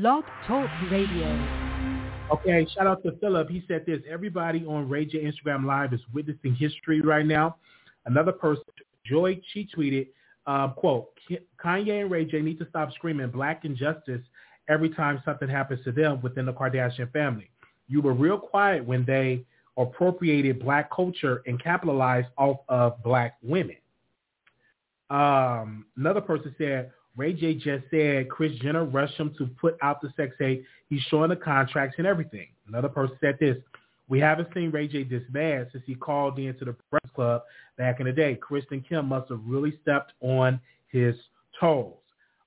Blog Talk Radio. Okay, shout out to Philip. He said this. Everybody on J Instagram Live is witnessing history right now. Another person, Joy, she tweeted, uh, quote, Kanye and Ray J need to stop screaming black injustice every time something happens to them within the Kardashian family. You were real quiet when they appropriated black culture and capitalized off of black women. Um, another person said, Ray J just said Kris Jenner rushed him to put out the sex tape. He's showing the contracts and everything. Another person said this. We haven't seen Ray J this bad since he called in to the press club back in the day. Kris and Kim must have really stepped on his toes.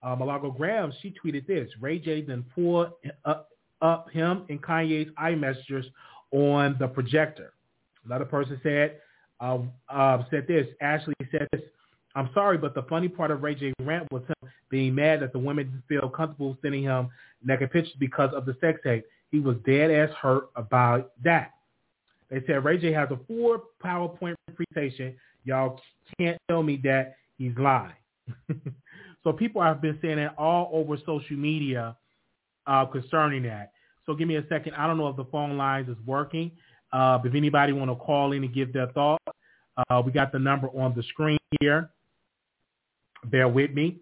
Uh, Milagro Graham, she tweeted this. Ray J then pulled up, up him and Kanye's iMessengers on the projector. Another person said, uh, uh, said this. Ashley said this. I'm sorry, but the funny part of Ray J rant was him being mad that the women didn't feel comfortable sending him naked pictures because of the sex tape. He was dead ass hurt about that. They said Ray J has a four PowerPoint presentation. Y'all can't tell me that he's lying. so people have been saying that all over social media uh, concerning that. So give me a second. I don't know if the phone lines is working. Uh, if anybody want to call in and give their thoughts, uh, we got the number on the screen here. Bear with me.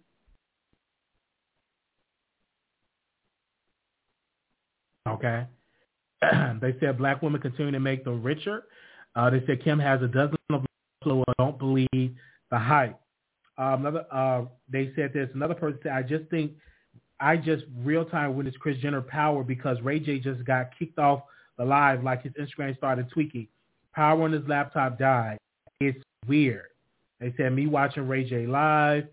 Okay. they said black women continue to make them richer. Uh, they said Kim has a dozen of flu. Don't believe the hype. Uh, another, uh, they said this. Another person said, I just think I just real time witnessed Kris Jenner power because Ray J just got kicked off the live like his Instagram started tweaking. Power on his laptop died. It's weird. They said me watching Ray J live.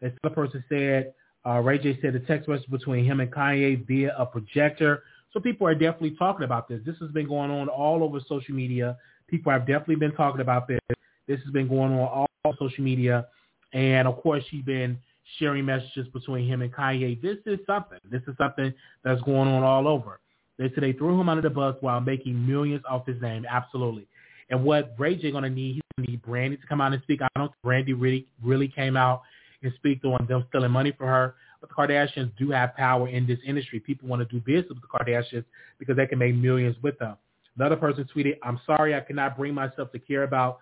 This other person said uh, Ray J said the text message between him and Kanye via a projector. So people are definitely talking about this. This has been going on all over social media. People have definitely been talking about this. This has been going on all over social media. And of course, she's been sharing messages between him and Kanye. This is something. This is something that's going on all over. They said they threw him under the bus while making millions off his name. Absolutely. And what Ray J going to need, need Brandy to come out and speak. I don't think Brandy really really came out and speak on them stealing money for her. But the Kardashians do have power in this industry. People want to do business with the Kardashians because they can make millions with them. Another person tweeted, I'm sorry I cannot bring myself to care about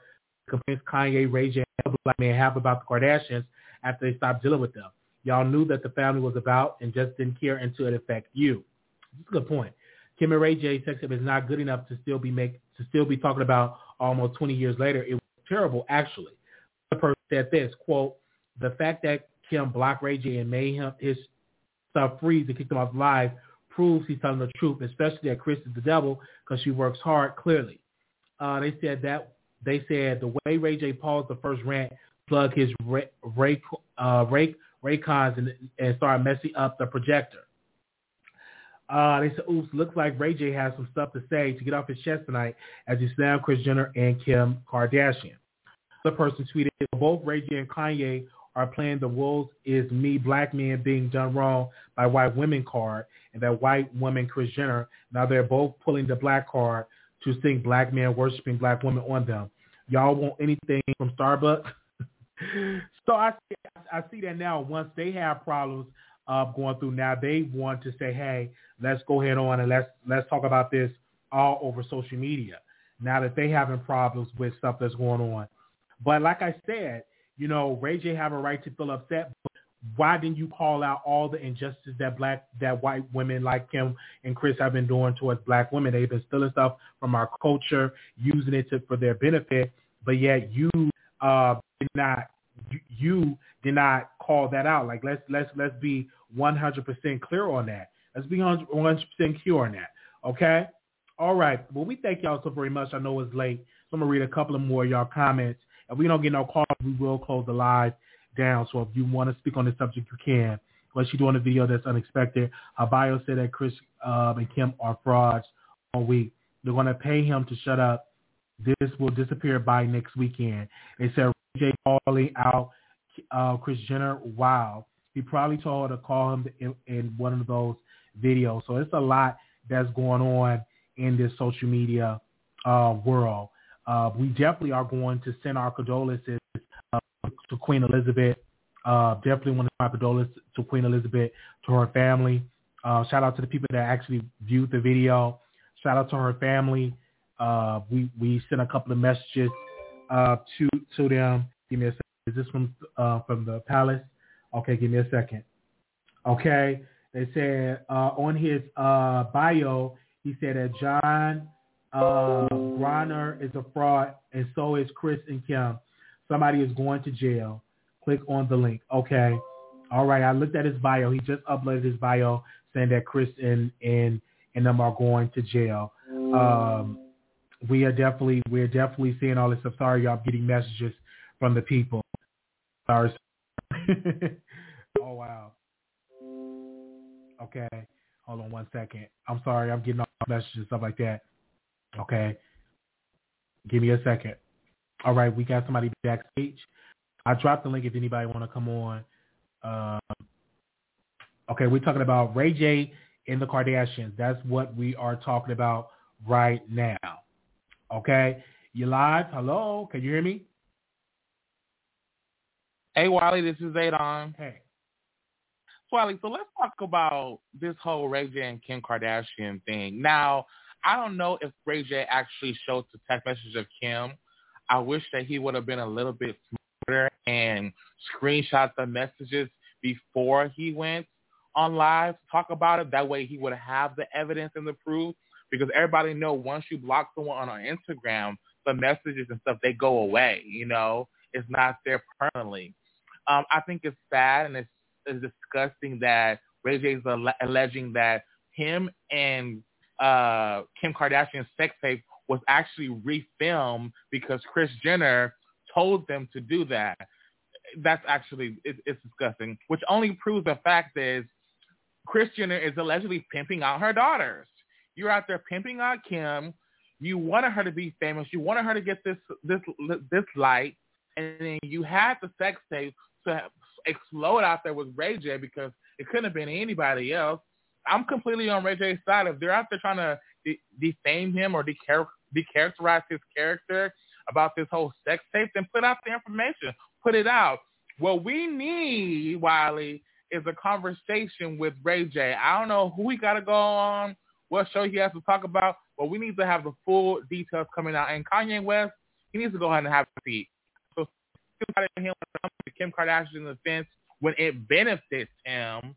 complaints Kanye, Ray J, and black men have about the Kardashians after they stopped dealing with them. Y'all knew that the family was about and just didn't care until it affected you. That's a good point. Kim and Ray J sex tape is not good enough to still be make to still be talking about almost 20 years later. It terrible, actually. The person said this quote: The fact that Kim blocked Ray J and made him his stuff freeze and kicked him off live proves he's telling the truth, especially that Kris is the devil because she works hard. Clearly, uh, they said that they said the way Ray J paused the first rant, plug his Ray Ray uh, Ray Raycons and, and start messing up the projector. Uh, they said, oops, looks like Ray J has some stuff to say to get off his chest tonight as he slammed Kris Jenner and Kim Kardashian. The person tweeted, both Ray J and Kanye are playing the wolves is me black men being done wrong by white women card and that white woman Kris Jenner. Now they're both pulling the black card to sing black men worshiping black women on them. Y'all want anything from Starbucks? so I see, I see that now once they have problems uh, going through now, they want to say, hey, let's go ahead on and let's let's talk about this all over social media. Now that they having problems with stuff that's going on, but like I said, you know, Ray J have a right to feel upset. But why didn't you call out all the injustice that black that white women like Kim and Kris have been doing towards black women? They've been stealing stuff from our culture, using it to, for their benefit, but yet you uh, did not you did not call that out. Like let's let's let's be 100% clear on that. Let's be 100% clear on that. Okay. All right. Well, we thank y'all so very much. I know it's late, so I'm gonna read a couple of more of y'all comments. If we don't get no calls, we will close the live down. So if you want to speak on this subject, you can. But she's doing a video that's unexpected. Her bio said that Kris um, and Kim are frauds all week. They're going to pay him to shut up. This will disappear by next weekend. They said Jay calling out uh, Kris Jenner. Wow. He probably told her to call him in, in one of those videos. So it's a lot that's going on in this social media uh, world. Uh, we definitely are going to send our condolences uh, to Queen Elizabeth. Uh, definitely want to send our condolences to Queen Elizabeth, to her family. Uh, shout out to the people that actually viewed the video. Shout out to her family. Uh, we we sent a couple of messages uh, to to them. Give me a second. Is this from from the palace? Okay, give me a second. Okay, they said on his bio, he said that John uh, Griner is a fraud, and so is Kris and Kim. Somebody is going to jail. Click on the link. Okay. All right. I looked at his bio. He just uploaded his bio saying that Kris and and and them are going to jail. Um, we are definitely we're definitely seeing all this stuff. Sorry, y'all getting messages from the people. Sorry. oh wow. Okay. Hold on one second. I'm sorry. I'm getting all messages and stuff like that. Okay. Give me a second. All right. We got somebody backstage. I dropped the link if anybody want to come on. Um, okay, we're talking about Ray J and the Kardashians. That's what we are talking about right now. Okay, you live? Hello, can you hear me? Hey, Wally, this is Adon. Hey. Wally, so let's talk about this whole Ray J and Kim Kardashian thing. Now, I don't know if Ray J actually showed the text message of Kim. I wish that he would have been a little bit smarter and screenshot the messages before he went on live to talk about it. That way he would have the evidence and the proof because everybody know once you block someone on Instagram, the messages and stuff, they go away, you know. It's not there permanently. Um, I think it's sad and it's, it's disgusting that Ray J is alleging that him and uh, Kim Kardashian's sex tape was actually refilmed because Kris Jenner told them to do that. That's actually it, it's disgusting. Which only proves the fact is Kris Jenner is allegedly pimping out her daughters. You're out there pimping out Kim. You wanted her to be famous. You wanted her to get this this this light, and then you had the sex tape to explode out there with Ray J because it couldn't have been anybody else. I'm completely on Ray J's side. If they're out there trying to de- defame him or de- decharacterize his character about this whole sex tape, then put out the information. Put it out. What we need, Wiley, is a conversation with Ray J. I don't know who he got to go on, what show he has to talk about, but we need to have the full details coming out. And Kanye West, he needs to go ahead and have a seat. So him Kim Kardashian's defense when it benefits him,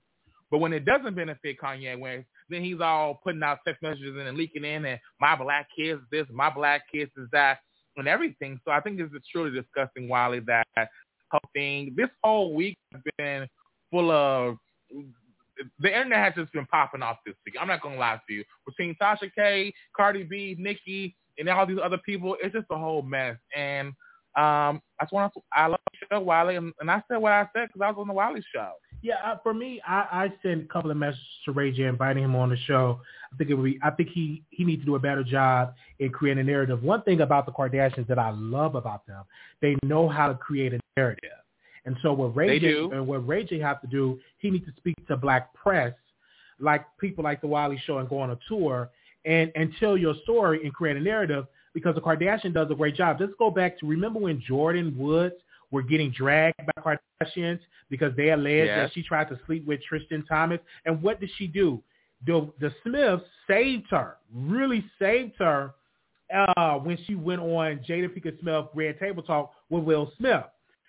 but when it doesn't benefit Kanye West, then he's all putting out text messages and leaking in and my black kids this, my black kids is that, and everything. So I think it's truly disgusting, Wiley, that whole thing. This whole week has been full of the internet has just been popping off this week. I'm not gonna lie to you. Between Tasha K, Cardi B, Nicki, and all these other people, it's just a whole mess. And um, I just want to, I love the show, Wiley, and, and I said what I said because I was on the Wiley show. Yeah, uh, for me, I, I sent a couple of messages to Ray J inviting him on the show. I think it would be, I think he he needs to do a better job in creating a narrative. One thing about the Kardashians that I love about them, they know how to create a narrative. And so what Ray J and what Ray J have to do, he needs to speak to black press, like people like the Wiley Show, and go on a tour and and tell your story and create a narrative. Because the Kardashian does a great job. Just go back to remember when Jordyn Woods were getting dragged by Kardashians because they alleged yes. that she tried to sleep with Tristan Thompson. And what did she do? The the Smiths saved her, really saved her uh, when she went on Jada Pinkett Smith Red Table Talk with Will Smith.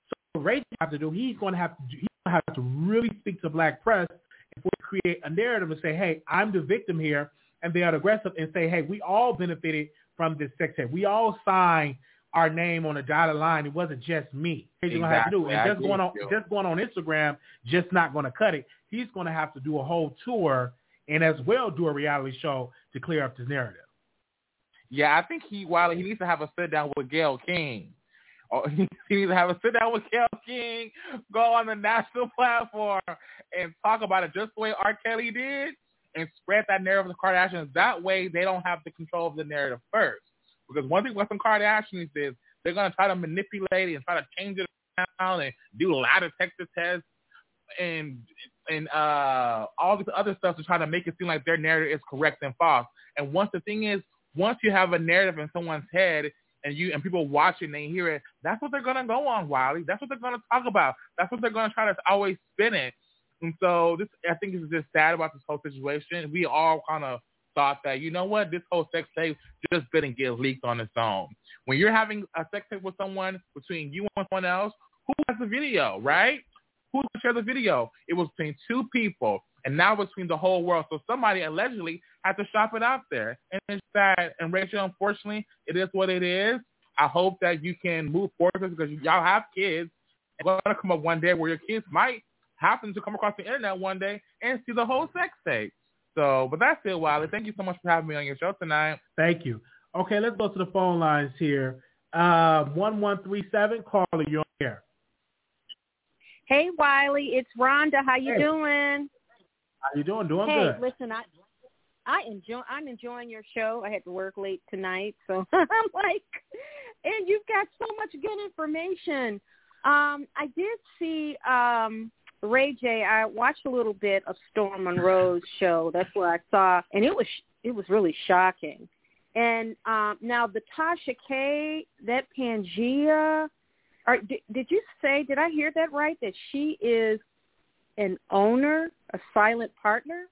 So what Ray have to do, he's going to have to do, he's going to have to really speak to black press and create a narrative and say, hey, I'm the victim here, and they are aggressive and say, hey, we all benefited from this sex tape. We all signed our name on a dotted line. It wasn't just me. He's going to have to do, and just going on just going on Instagram, just not going to cut it. He's going to have to do a whole tour and as well do a reality show to clear up this narrative. Yeah, I think he while he needs to have a sit down with Gayle King or oh, he needs to have a sit down with Gayle King, go on the national platform and talk about it just the way R. Kelly did and spread that narrative of the Kardashians. That way they don't have the control of the narrative first. Because one thing with some Kardashians is they're going to try to manipulate it and try to change it around and do lie detector tests and and uh all this other stuff to try to make it seem like their narrative is correct and false. And once the thing is, once you have a narrative in someone's head, and you and people watching, they hear it. That's what they're gonna go on, Wiley. That's what they're gonna talk about. That's what they're gonna try to always spin it. And so this, I think, is just sad about this whole situation. We all kind of thought that, you know what, this whole sex tape just didn't get leaked on its own. When you're having a sex tape with someone between you and someone else, who has the video, right? Who shared the video? It was between two people, and now between the whole world. So somebody allegedly had to shop it out there, and it's sad. And Ray J, unfortunately, it is what it is. I hope that you can move forward because y'all have kids. It's going to come up one day where your kids might happen to come across the internet one day and see the whole sex tape. So, but that's it, Wiley. Thank you so much for having me on your show tonight. Thank you. Okay, let's go to the phone lines here. Uh, 1137, caller, you're on air. Hey, Wiley, it's Rhonda. How you hey. doing? How you doing? Doing hey, good. listen, I I enjoy I'm enjoying your show. I had to work late tonight, so I'm like and you've got so much good information. Um I did see um Ray J, I watched a little bit of Storm Monroe's show. That's where I saw, and it was it was really shocking. And um, now the Tasha K, that Pangea, or did, did you say? Did I hear that right? That she is an owner, a silent partner.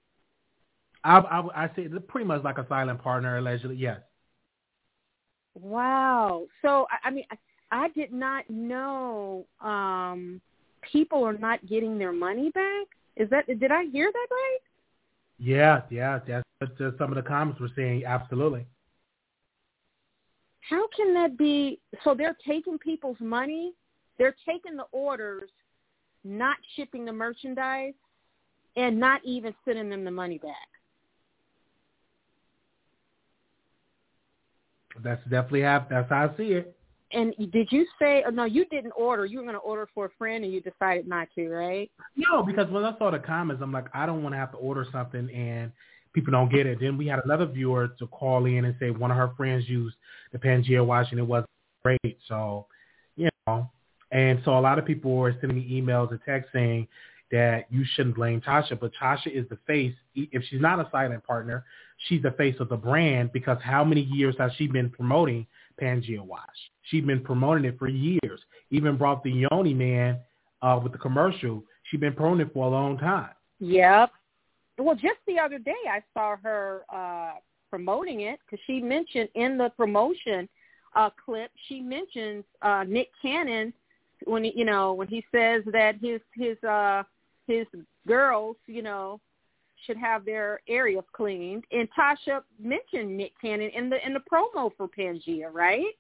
I I, I say pretty much like a silent partner, allegedly. Yes. Wow. So I, I mean, I, I did not know. um people are not getting their money back? Is that did I hear that right? Yeah, yeah, that's what uh, some of the comments were saying. Absolutely. How can that be? So they're taking people's money, they're taking the orders, not shipping the merchandise, and not even sending them the money back. That's definitely how that's how I see it. And did you say? Oh, no, you didn't order. You were going to order for a friend, and you decided not to, right? No, because when I saw the comments, I'm like, I don't want to have to order something and people don't get it. Then we had another viewer to call in and say one of her friends used the Pangea wash and it wasn't great. So, you know, and so a lot of people were sending me emails and texts saying that you shouldn't blame Tasha, but Tasha is the face. If she's not a silent partner, she's the face of the brand because how many years has she been promoting Pangea Wash? She's been promoting it for years. Even brought the Yoni Man uh, with the commercial. She's been promoting it for a long time. Yep. Well, just the other day I saw her uh, promoting it because she mentioned in the promotion uh, clip she mentions uh, Nick Cannon when he, you know when he says that his his uh, his girls you know should have their areas cleaned. And Tasha mentioned Nick Cannon in the in the promo for Pangea, right?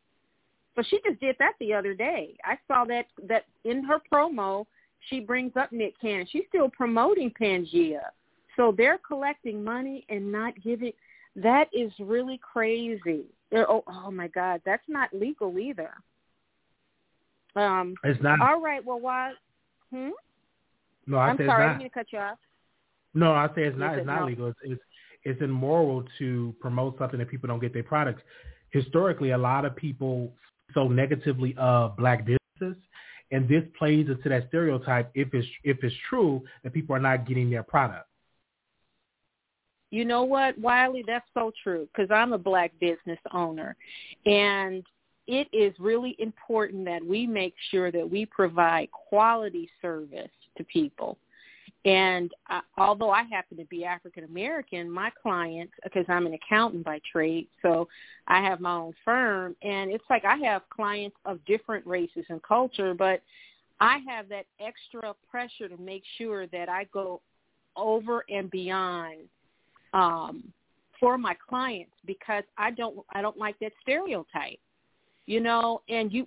So she just did that the other day. I saw that that in her promo she brings up Nick Cannon. She's still promoting Pangea. So they're collecting money and not giving. That is really crazy. Oh, oh my God, that's not legal either. Um, it's not. All right. Well, why? Hmm. No, I am sorry. I didn't mean to cut you off. No, I say it's not. It's not no. legal. It's, it's it's immoral to promote something that people don't get their products. Historically, a lot of people so negatively of black businesses, and this plays into that stereotype. If it's if it's true that people are not getting their product. You know what, Wiley? That's so true because I'm a black business owner, and it is really important that we make sure that we provide quality service to people. And uh, although I happen to be African American, my clients, because I'm an accountant by trade, so I have my own firm, and it's like I have clients of different races and culture, but I have that extra pressure to make sure that I go over and beyond um, for my clients because I don't I don't like that stereotype you know and you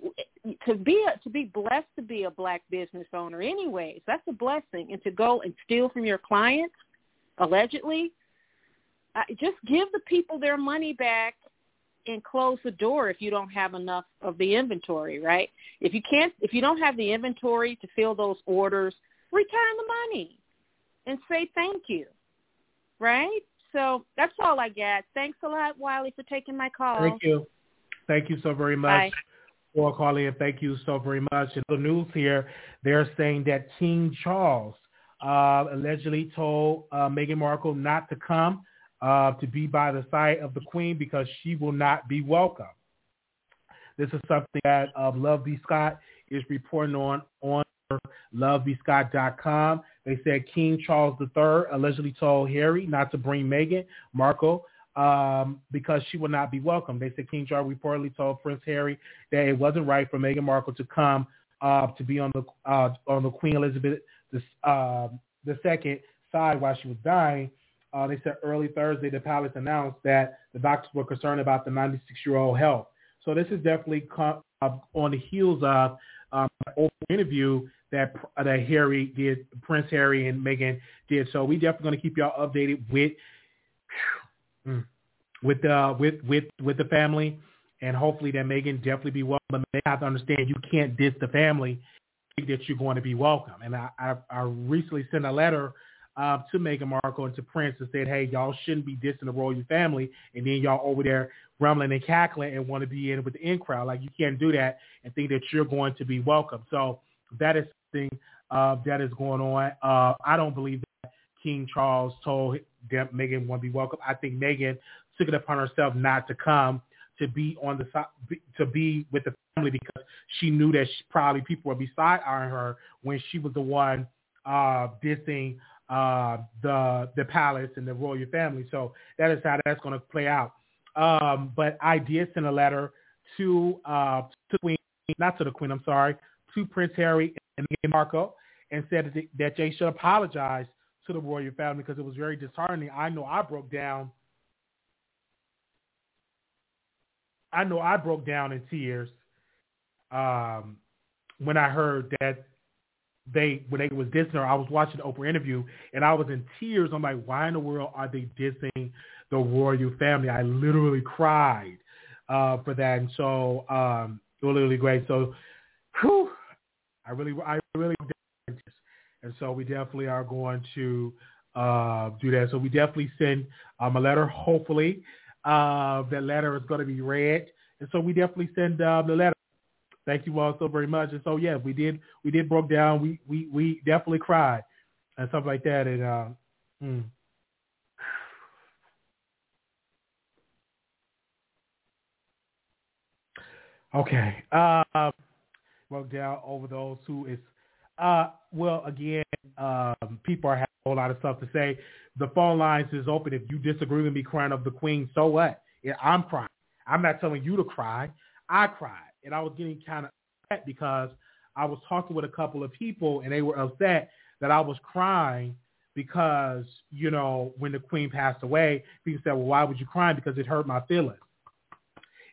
to be a, to be blessed to be a black business owner anyways that's a blessing. And to go and steal from your clients allegedly uh, just give the people their money back and close the door if you don't have enough of the inventory right? If you can't if you don't have the inventory to fill those orders return the money and say thank you right? So that's all i got. Thanks a lot wiley for taking my call. Thank you Thank you so very much Bye. for calling. Thank you so very much. In the news here, they're saying that King Charles uh, allegedly told uh, Meghan Markle not to come uh, to be by the side of the Queen because she will not be welcome. This is something that uh, Love B. Scott is reporting on on lovebscott.com. They said King Charles III allegedly told Harry not to bring Meghan Markle um, because she would not be welcome. They said King Charles reportedly told Prince Harry that it wasn't right for Meghan Markle to come uh, to be on the uh, on the Queen Elizabeth the, uh, the second side while she was dying. Uh, they said early Thursday the palace announced that the doctors were concerned about the 96-year-old health. So this is definitely uh, on the heels of um, an interview that that Harry did, Prince Harry and Meghan did. So we definitely going to keep y'all updated with mm, with uh with with with the family, and hopefully that Meghan definitely be welcome. But they have to understand you can't diss the family that you're going to be welcome. And I I, I recently sent a letter uh, to Meghan Markle and to Prince and said, hey, y'all shouldn't be dissing the royal family, and then y'all over there rumbling and cackling and want to be in with the in crowd. Like you can't do that and think that you're going to be welcome. So that is something uh, that is going on. Uh, I don't believe that King Charles told want to be welcome. I think Meghan took it upon herself not to come to be on the to be with the family because she knew that she, probably people were beside her when she was the one uh, dissing uh, the the palace and the royal family. So that is how that's going to play out. Um, but I did send a letter to uh, to Queen, not to the Queen. I'm sorry, to Prince Harry and Meghan Markle, and said that they should apologize to the royal family because it was very disheartening. I know I broke down. I know I broke down in tears um, when I heard that they when they was dissing her, I was watching the Oprah interview and I was in tears. I'm like, why in the world are they dissing the royal family? I literally cried uh, for that, and so um, it was literally great. So, whew, I really, I really, and so we definitely are going to uh, do that. So we definitely send um, a letter. Hopefully, uh, that letter is going to be read, and so we definitely send uh, the letter. Thank you all so very much. And so yeah, we did we did broke down. We we we definitely cried and stuff like that. And uh, hmm. okay, uh, broke down over those who is uh, well again. Um, people are having a whole lot of stuff to say. The phone lines is open. If you disagree with me crying of the queen, so what? Yeah, I'm crying. I'm not telling you to cry. I cried and I was getting kind of upset because I was talking with a couple of people and they were upset that I was crying because, you know, when the queen passed away, people said, well, why would you cry? Because it hurt my feelings.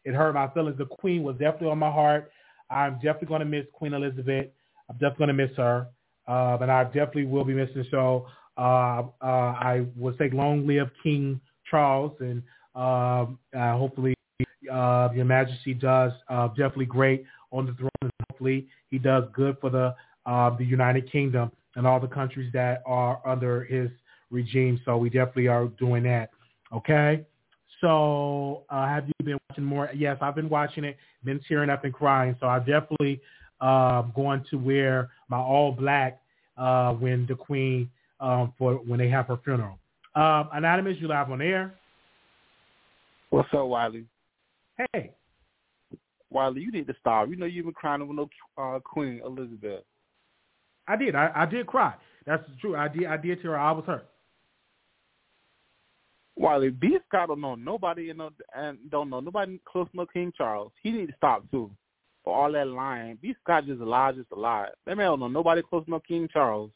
It hurt my feelings. The queen was definitely on my heart. I'm definitely going to miss Queen Elizabeth. I'm definitely going to miss her. Uh, and I definitely will be missing. So uh, uh, I will say long live King Charles and um, uh, hopefully uh, Your Majesty does uh, definitely great on the throne, and hopefully he does good for the uh, the United Kingdom and all the countries that are under his regime. So we definitely are doing that. Okay. So uh, have you been watching more? Yes, I've been watching it, been tearing up and crying. So I definitely uh, going to wear my all black uh, when the Queen um, for when they have her funeral. Um, Anonymous, you live on air. What's up, Wiley? Hey. Wiley, you need to stop. You know you've been crying over no uh, Queen Elizabeth. I did. I, I did cry. That's true. I did. I did tear. I was hurt. Wiley, B. Scott don't know nobody in no and don't know nobody close to no King Charles. He need to stop too. For all that lying. B. Scott just a lie, just a lie. That man don't know nobody close to no King Charles.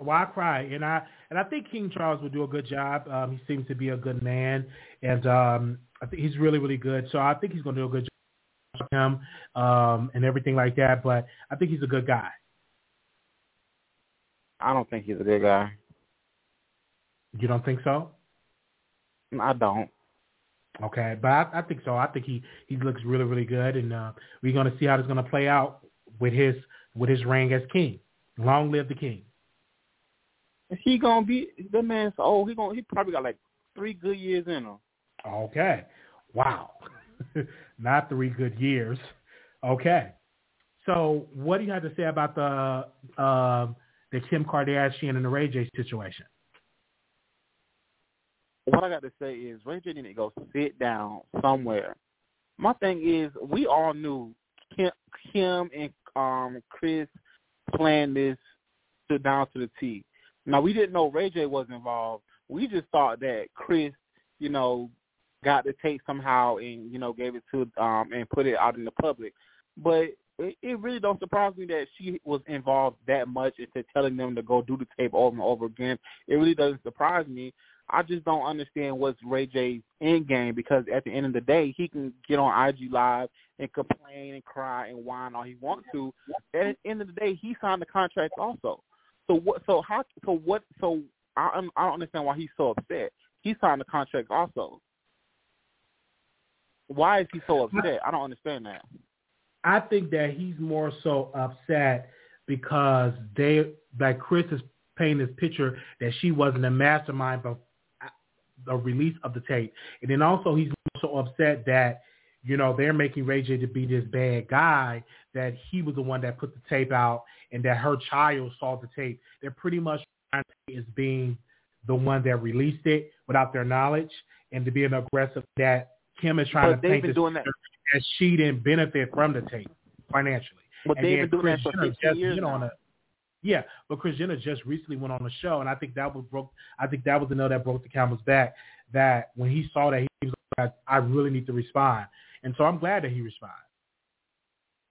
Well, I cry, and I and I think King Charles will do a good job. Um, he seems to be a good man, and um, I think he's really really good. So I think he's going to do a good job him um, and everything like that. But I think he's a good guy. I don't think he's a good guy. You don't think so? I don't. Okay, but I, I think so. I think he he looks really really good, and uh, we're going to see how it's going to play out with his with his reign as king. Long live the king. He gonna be the man's old. He gonna he probably got like three good years in him. Okay. Wow. Not three good years. Okay. So what do you have to say about the uh, the Kim Kardashian and the Ray J situation? What I got to say is Ray J to go sit down somewhere. My thing is we all knew Kim, Kim and um Kris planned this to down to the T. Now we didn't know Ray J was involved. We just thought that Kris, you know, got the tape somehow and you know gave it to um and put it out in the public. But it, it really don't surprise me that she was involved that much into telling them to go do the tape over and over again. It really doesn't surprise me. I just don't understand what's Ray J's end game because at the end of the day, he can get on IG Live and complain and cry and whine all he wants to. At the end of the day, he signed the contract also. So what? So how? So what? So I I don't understand why he's so upset. He signed the contract also. Why is he so upset? I don't understand that. I think that he's more so upset because they like Kris is painting this picture that she wasn't a mastermind but the release of the tape. And then also he's also upset that, you know, they're making Ray J to be this bad guy, that he was the one that put the tape out and that her child saw the tape. They're pretty much as being the one that released it without their knowledge and to be an aggressive that Kim is trying but to paint been this doing that. that she didn't benefit from the tape financially. But and they've been doing Kris that for 15 years on a yeah, but Kris Jenner just recently went on the show, and I think that was broke. I think that was the nail that broke the camel's back. That when he saw that, he was like, "I really need to respond," and so I'm glad that he responded.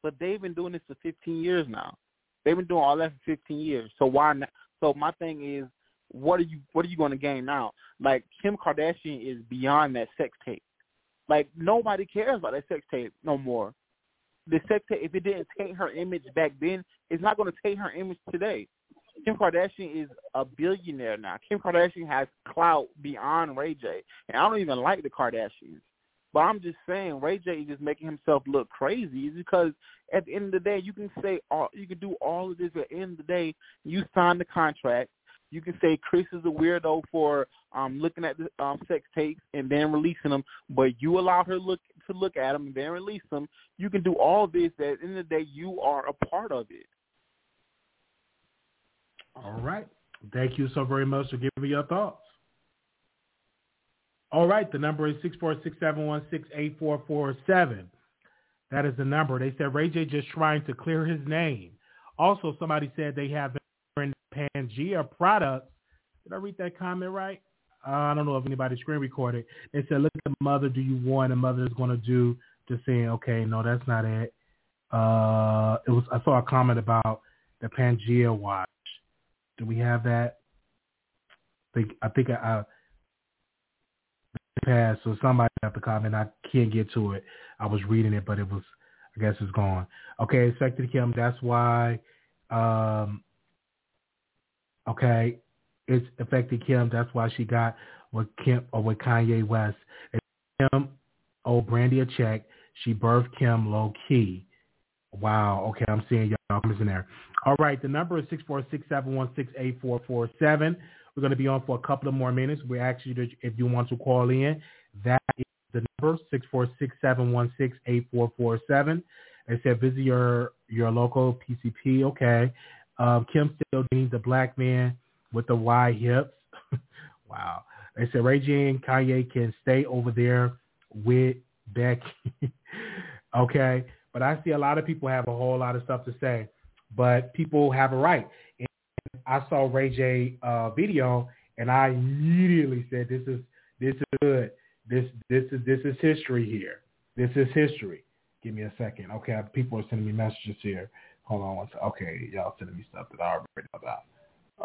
But they've been doing this for 15 years now. They've been doing all that for 15 years. So why not? So my thing is, what are you what are you going to gain now? Like Kim Kardashian is beyond that sex tape. Like nobody cares about that sex tape no more. The sex tape, if it didn't take her image back then, it's not going to take her image today. Kim Kardashian is a billionaire now. Kim Kardashian has clout beyond Ray J. And I don't even like the Kardashians. But I'm just saying Ray J is just making himself look crazy because at the end of the day you can say all you can do all of this at the end of the day, you sign the contract. You can say Kris is a weirdo for um looking at the um sex tapes and then releasing them, but you allow her look to look at them and then release them. You can do all this. At the end of the day, you are a part of it. All right. Thank you so very much for giving me your thoughts. All right. The number is six four six seven one six eight four four seven. That is the number. They said Ray J just trying to clear his name. Also, somebody said they have Pangea products. Did I read that comment right? I don't know if anybody screen recorded. They said, look at the mother, do you want? And mother is going to do just saying, okay, no, that's not it. Uh, it was. I saw a comment about the Pangea watch. Do we have that? I think I think I, I passed. So somebody have to comment. I can't get to it. I was reading it, but it was. I guess it's gone. Okay, affected Kim. That's why. Um, okay, it's affected Kim. That's why she got with Kim or with Kanye West. And Kim owed Brandy a check. She birthed Kim low key. Wow. Okay, I'm seeing y'all comments in there. All right, the number is six four six seven one six eight four four seven. We're going to be on for a couple of more minutes. We ask you to, if you want to call in, that is the number six four six seven one six eight four four seven. They said visit your your local PCP. Okay. Um, Kim still needs a black man with the wide hips. wow. They said Ray J and Kanye can stay over there with Becky. okay. But I see a lot of people have a whole lot of stuff to say. But people have a right. And I saw Ray J uh, video and I immediately said this is this is good. This this is this is history here. This is history. Give me a second. Okay, people are sending me messages here. Hold on one second. Okay, y'all sending me stuff that I already know about.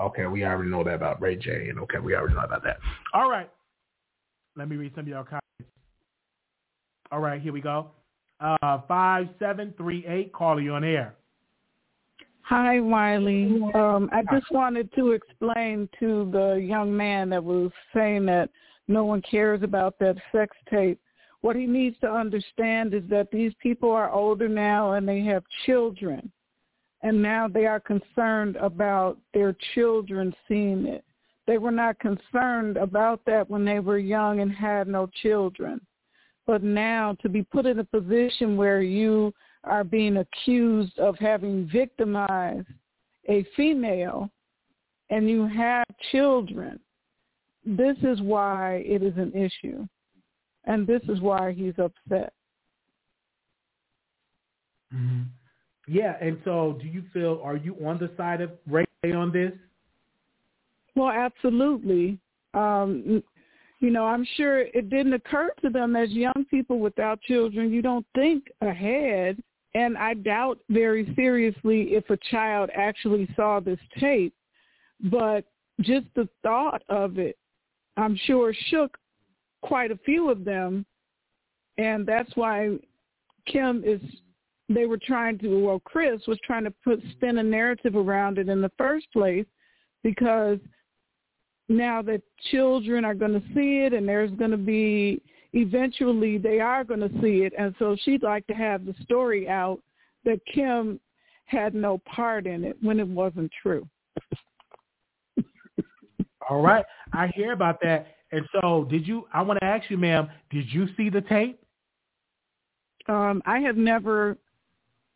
Okay, we already know that about Ray J, and okay, we already know about that. All right, let me read some of y'all comments. All right, here we go. Uh, five seven three eight. Call you on air. Hi, Wiley. Um, I just wanted to explain to the young man that was saying that no one cares about that sex tape. What he needs to understand is that these people are older now and they have children. And now they are concerned about their children seeing it. They were not concerned about that when they were young and had no children. But now to be put in a position where you are being accused of having victimized a female and you have children, this is why it is an issue. And this is why he's upset. Mm-hmm. Yeah, and so do you feel are you on the side of Ray on this? Well, absolutely. Um, you know, I'm sure it didn't occur to them as young people without children. You don't think ahead, and I doubt very seriously if a child actually saw this tape. But just the thought of it, I'm sure shook quite a few of them, and that's why Kim is. They were trying to, well, Kris was trying to put spin a narrative around it in the first place, because now that children are going to see it and there's going to be eventually they are going to see it. And so she'd like to have the story out that kim had no part in it when it wasn't true. All right. I hear about that. And so did you i want to ask you ma'am did you see the tape? Um i have never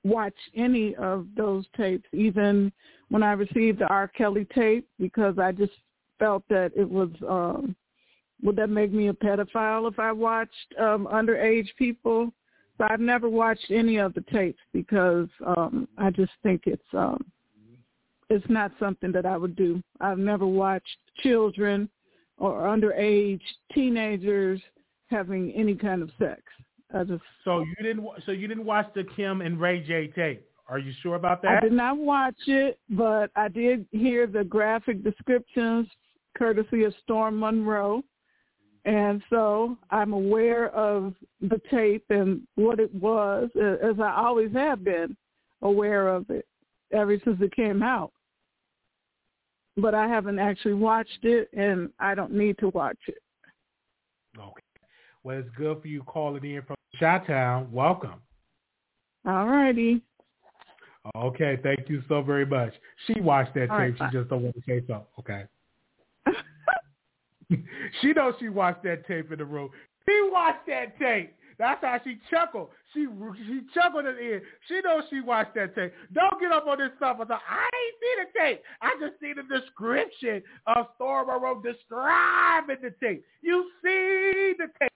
watched any of those tapes even when i received the r kelly tape because i just felt that it was um would that make me a pedophile if I watched um underage people? So I've never watched any of the tapes because um I just think it's um it's not something that I would do. I've never watched children or underage teenagers having any kind of sex. I just So you didn't so you didn't watch the Kim and Ray J tape. Are you sure about that? I did not watch it, but I did hear the graphic descriptions courtesy of Storm Monroe. And so I'm aware of the tape and what it was, as I always have been aware of it ever since it came out. But I haven't actually watched it, and I don't need to watch it. Okay. Well, it's good for you calling in from Chi-Town. Welcome. All righty. Okay, thank you so very much. She watched that All tape. right, she just don't want to say so. Okay. she knows she watched that tape in the room. She watched that tape. That's how she chuckled. She she chuckled at the end. She knows she watched that tape. Don't get up on this stuff I ain't seen the tape. I just see the description of Storm Monroe describing the tape. You see the tape.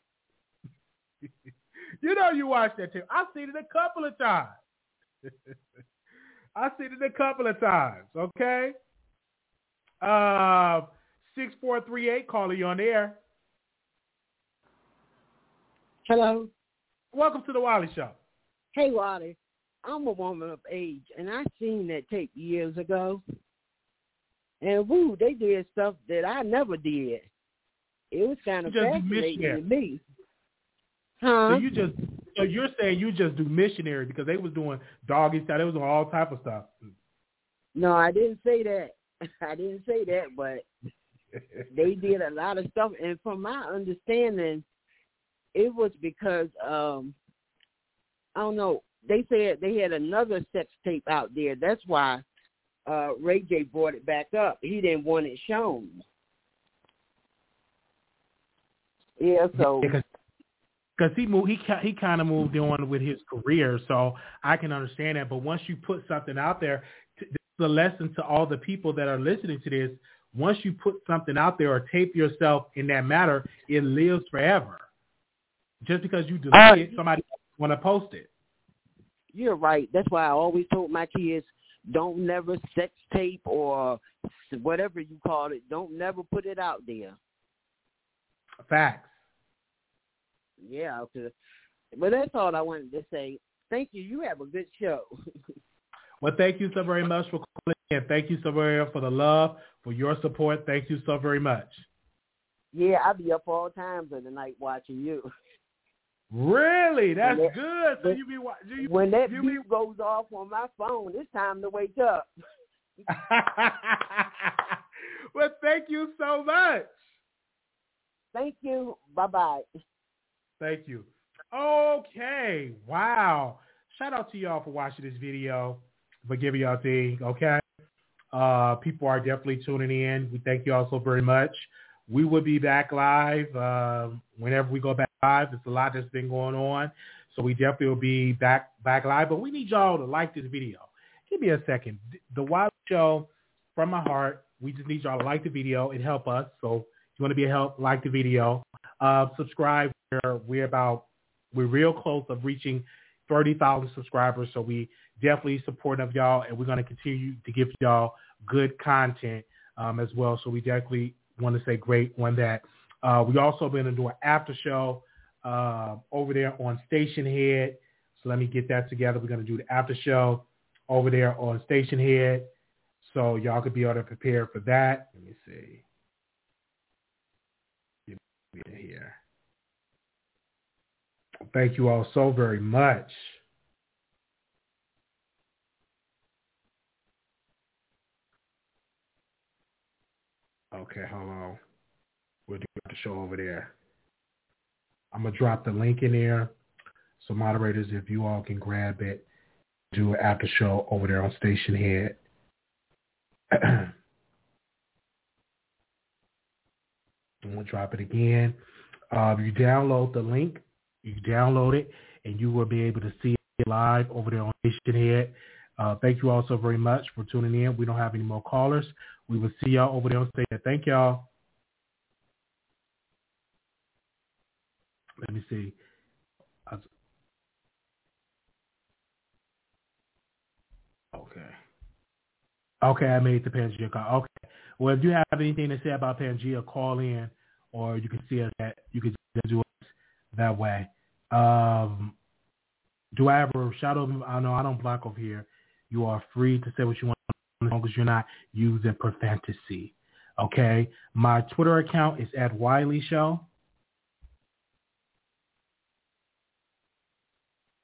You know you watched that tape. I've seen it a couple of times. I've seen it a couple of times, okay? Uh, 6438, calling you on air. Hello. Welcome to the Wally Show. Hey, Wally. I'm a woman of age, and I seen that tape years ago. And woo, they did stuff that I never did. It was kind of just fascinating to me. Huh? So you just so you're saying you just do missionary because they was doing doggy style, they was doing all type of stuff. No, I didn't say that. I didn't say that, but they did a lot of stuff. And from my understanding, it was because um I don't know. They said they had another sex tape out there. That's why uh Ray J brought it back up. He didn't want it shown. Yeah, so because he moved, he he kind of moved on with his career, so I can understand that. But once you put something out there, t- this is a lesson to all the people that are listening to this. Once you put something out there or tape yourself in that matter, it lives forever. Just because you delete Uh, it, somebody want to post it. you're right. That's why I always told my kids, don't never sex tape or whatever you call it. Don't never put it out there. Facts. Yeah, 'cause- but that's all I wanted to say. Thank you. You have a good show. Well, thank you so very much for calling in. Thank you so very much for the love, for your support. Thank you so very much. yeah, I'll be up all times of the night watching you. Really? That's that- good. So you be wa- do you, When that you be beep goes off on my phone, it's time to wake up. well, thank you so much. Thank you. Bye bye. Thank you. Okay. Wow. Shout out to y'all for watching this video, for giving y'all the Okay. Uh, people are definitely tuning in. We thank you all so very much. We will be back live uh, whenever we go back live. There's a lot that's been going on, so we definitely will be back back live. But we need y'all to like this video. Give me a second. The Wild Show, from my heart, we just need y'all to like the video. It help us. So if you want to be a help, like the video. Uh, subscribe. We're, we're about we're real close of reaching 30,000 subscribers. So we definitely support of y'all, and we're going to continue to give y'all good content um, as well. So we definitely want to say great on that. Uh, we also been to do an after show uh, over there on Stationhead. So let me get that together. We're going to do the after show over there on Stationhead. So y'all could be able to prepare for that. Let me see. Here. Thank you all so very much. Okay, hold on. We'll do the show over there. I'm gonna drop the link in there. So moderators, if you all can grab it, do an after show over there on Stationhead. I'm gonna drop it again. Uh, you download the link, you download it, and you will be able to see it live over there on Stationhead. Uh, thank you all so very much for tuning in. We don't have any more callers. We will see y'all over there on stage. Thank y'all. Let me see. Okay. Okay, I made the Pangea call. Okay. Well, if you have anything to say about Pangea, call in, or you can see us at you can do that way. Um, do I ever shadow? I know I don't block over here. You are free to say what you want as long as you're not using profanity. Okay. My Twitter account is at Wiley Show.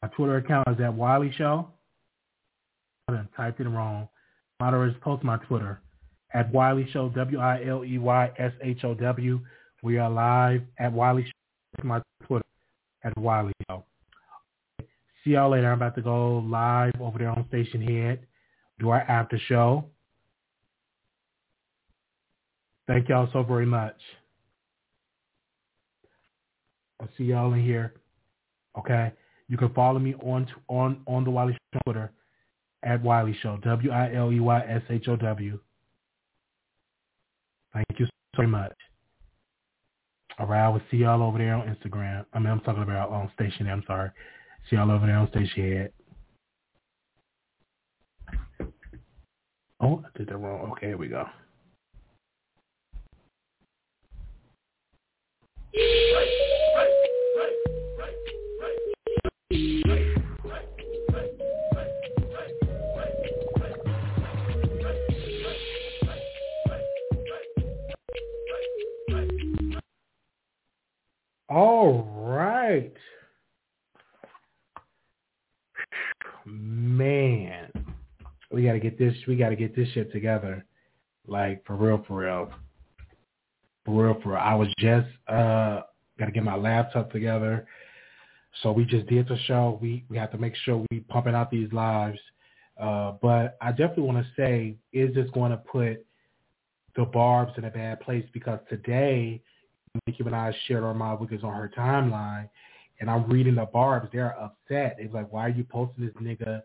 My Twitter account is at Wiley Show. I typed it wrong. Moderators post my Twitter at Wiley Show, W-I-L-E-Y-S-H-O-W. We are live at Wiley. My Twitter at Wiley. See y'all later. I'm about to go live over there on Stationhead, do our after show. Thank y'all so very much. I'll see y'all in here. Okay. You can follow me on on on the Wiley Show Twitter at Wiley Show. W I L E Y S H O W. Thank you so much. All right, I will see y'all over there on Instagram. I mean, I'm talking about on Station. I'm sorry. See y'all over there on Station. Oh, I did that wrong. Okay, here we go. All right. Man, we got to get this. We got to get this shit together, like for real, for real, for real, for real. I was just uh got to get my laptop together. So we just did the show. We we have to make sure we pumping out these lives. Uh, but I definitely want to say, is this going to put the Barbz in a bad place? Because today Nicki Minaj shared Armand Wiggins on her timeline, and I'm reading the Barbz. They're upset. It's like, why are you posting this nigga?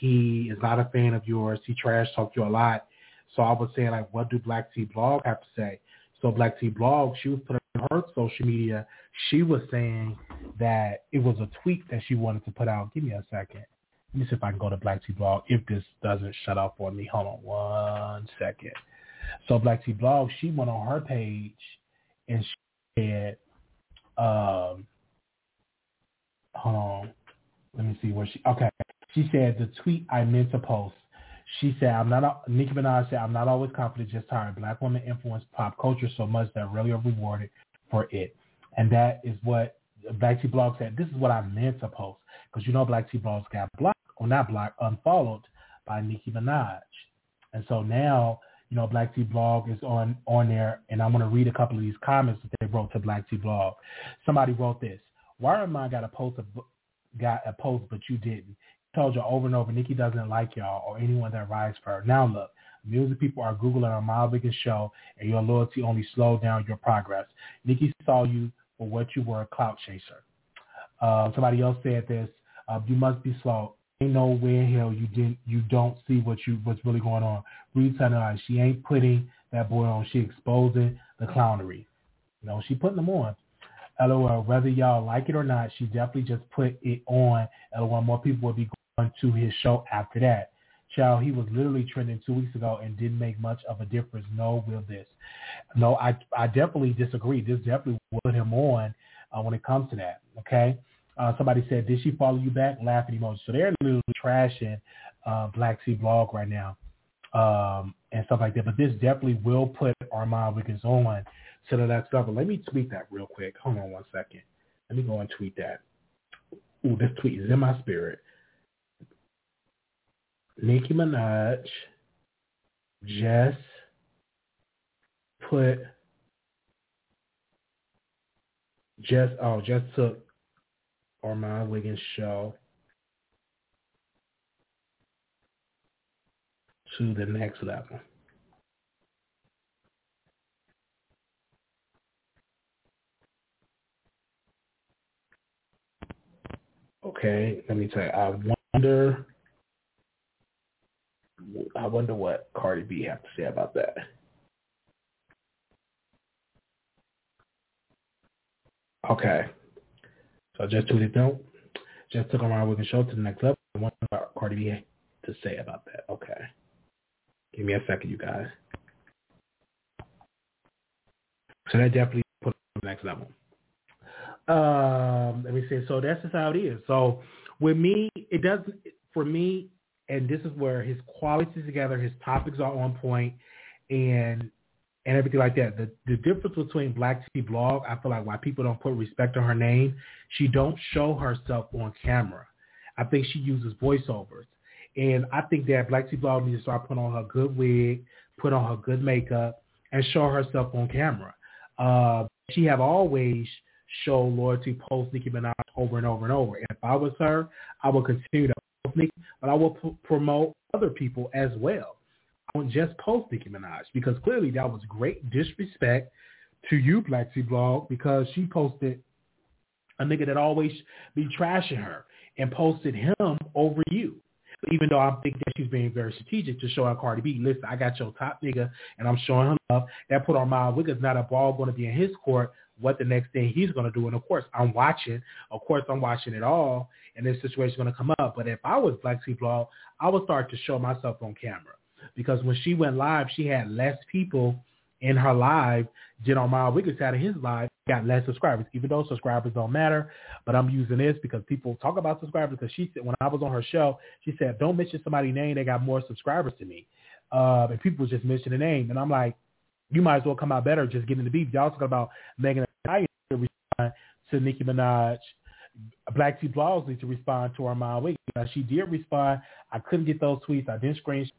He is not a fan of yours. He trash talk you a lot. So I was saying, like, what do Black T Blog have to say? So Black T Blog, she was putting on her social media. She was saying that it was a tweet that she wanted to put out. Give me a second. Let me see if I can go to Black T Blog. If this doesn't shut off for me, hold on one second. So Black T Blog, she went on her page and she said, um, hold on, let me see where she, okay. She said, the tweet I meant to post. She said, I'm not, Nicki Minaj said, I'm not always confident just hiring black women influence pop culture so much that really are rewarded for it. And that is what Black T Blog said. This is what I meant to post. Because you know Black T Blogs got blocked, or not blocked, unfollowed by Nicki Minaj. And so now you know, Black T Blog is on on there, and I'm to read a couple of these comments that they wrote to Black T Blog. Somebody wrote this: Why am I got a post a, got a post, but you didn't? told you over and over, Nicki doesn't like y'all or anyone that rides for her. Now look, music people are Googling Armand Wiggins show, and your loyalty only slowed down your progress. Nicki saw you for what you were, a clout chaser. Uh, somebody else said this: uh, You must be slow ain't no way in hell you didn't you don't see what you what's really going on. Reed Tonight, she ain't putting that boy on. She exposing the clownery. You know, she putting them on. LOL, whether y'all like it or not, she definitely just put it on. LOL, more people will be going to his show after that. Child, he was literally trending two weeks ago and didn't make much of a difference. No, will this? No, I I definitely disagree. This definitely put him on uh, when it comes to that. Okay. Uh, somebody said, did she follow you back? Laughing emoji. So they're literally trashing uh, Black Sea Blog right now um, and stuff like that. But this definitely will put Armand Wiggins on to the next level. Let me tweet that real quick. Hold on one second. Let me go and tweet that. Ooh, this tweet is in my spirit. Nicki Minaj just put just oh just took Armand Wiggins show to the next level. Okay, let me tell you. I wonder. I wonder what Cardi B have to say about that. Okay. So I just tweeted them. Just took Armand Wiggins show to the next level. I what Cardi B to say about that. Okay. Give me a second, you guys. So that definitely put on the next level. Um, let me see. So that's just how it is. So with me, it doesn't. For me, and this is where his qualities together, his topics are on point, and and everything like that. The the difference between Black T Blog, I feel like why people don't put respect on her name, she don't show herself on camera. I think she uses voiceovers. And I think that Black T Blog needs to start putting on her good wig, put on her good makeup, and show herself on camera. Uh, she have always shown loyalty post Nicki Minaj over and over and over. And if I was her, I would continue to post Nicki, but I will p- promote other people as well. I won't just post Nicki Minaj because clearly that was great disrespect to you, Black T Blog, because she posted a nigga that always be trashing her and posted him over you even though I think that she's being very strategic to show out Cardi B, listen, I got your top nigga and I'm showing him up. That put on Miles Wiggins, not a ball going to be in his court, what the next thing he's going to do. And of course, I'm watching. Of course, I'm watching it all, and this situation is going to come up. But if I was Black Sea Blog, I would start to show myself on camera because when she went live, she had less people in her live on Miles Wiggins had in his live got less subscribers, even though subscribers don't matter. But I'm using this because people talk about subscribers because she said when I was on her show, she said, don't mention somebody's name. They got more subscribers to me. Uh, and people just mention the name. And I'm like, you might as well come out better just getting the beef. Y'all talking about Megan Thee respond to Nicki Minaj. Black T need to respond to Armand Wiggins. Now, she did respond. I couldn't get those tweets. I didn't screenshot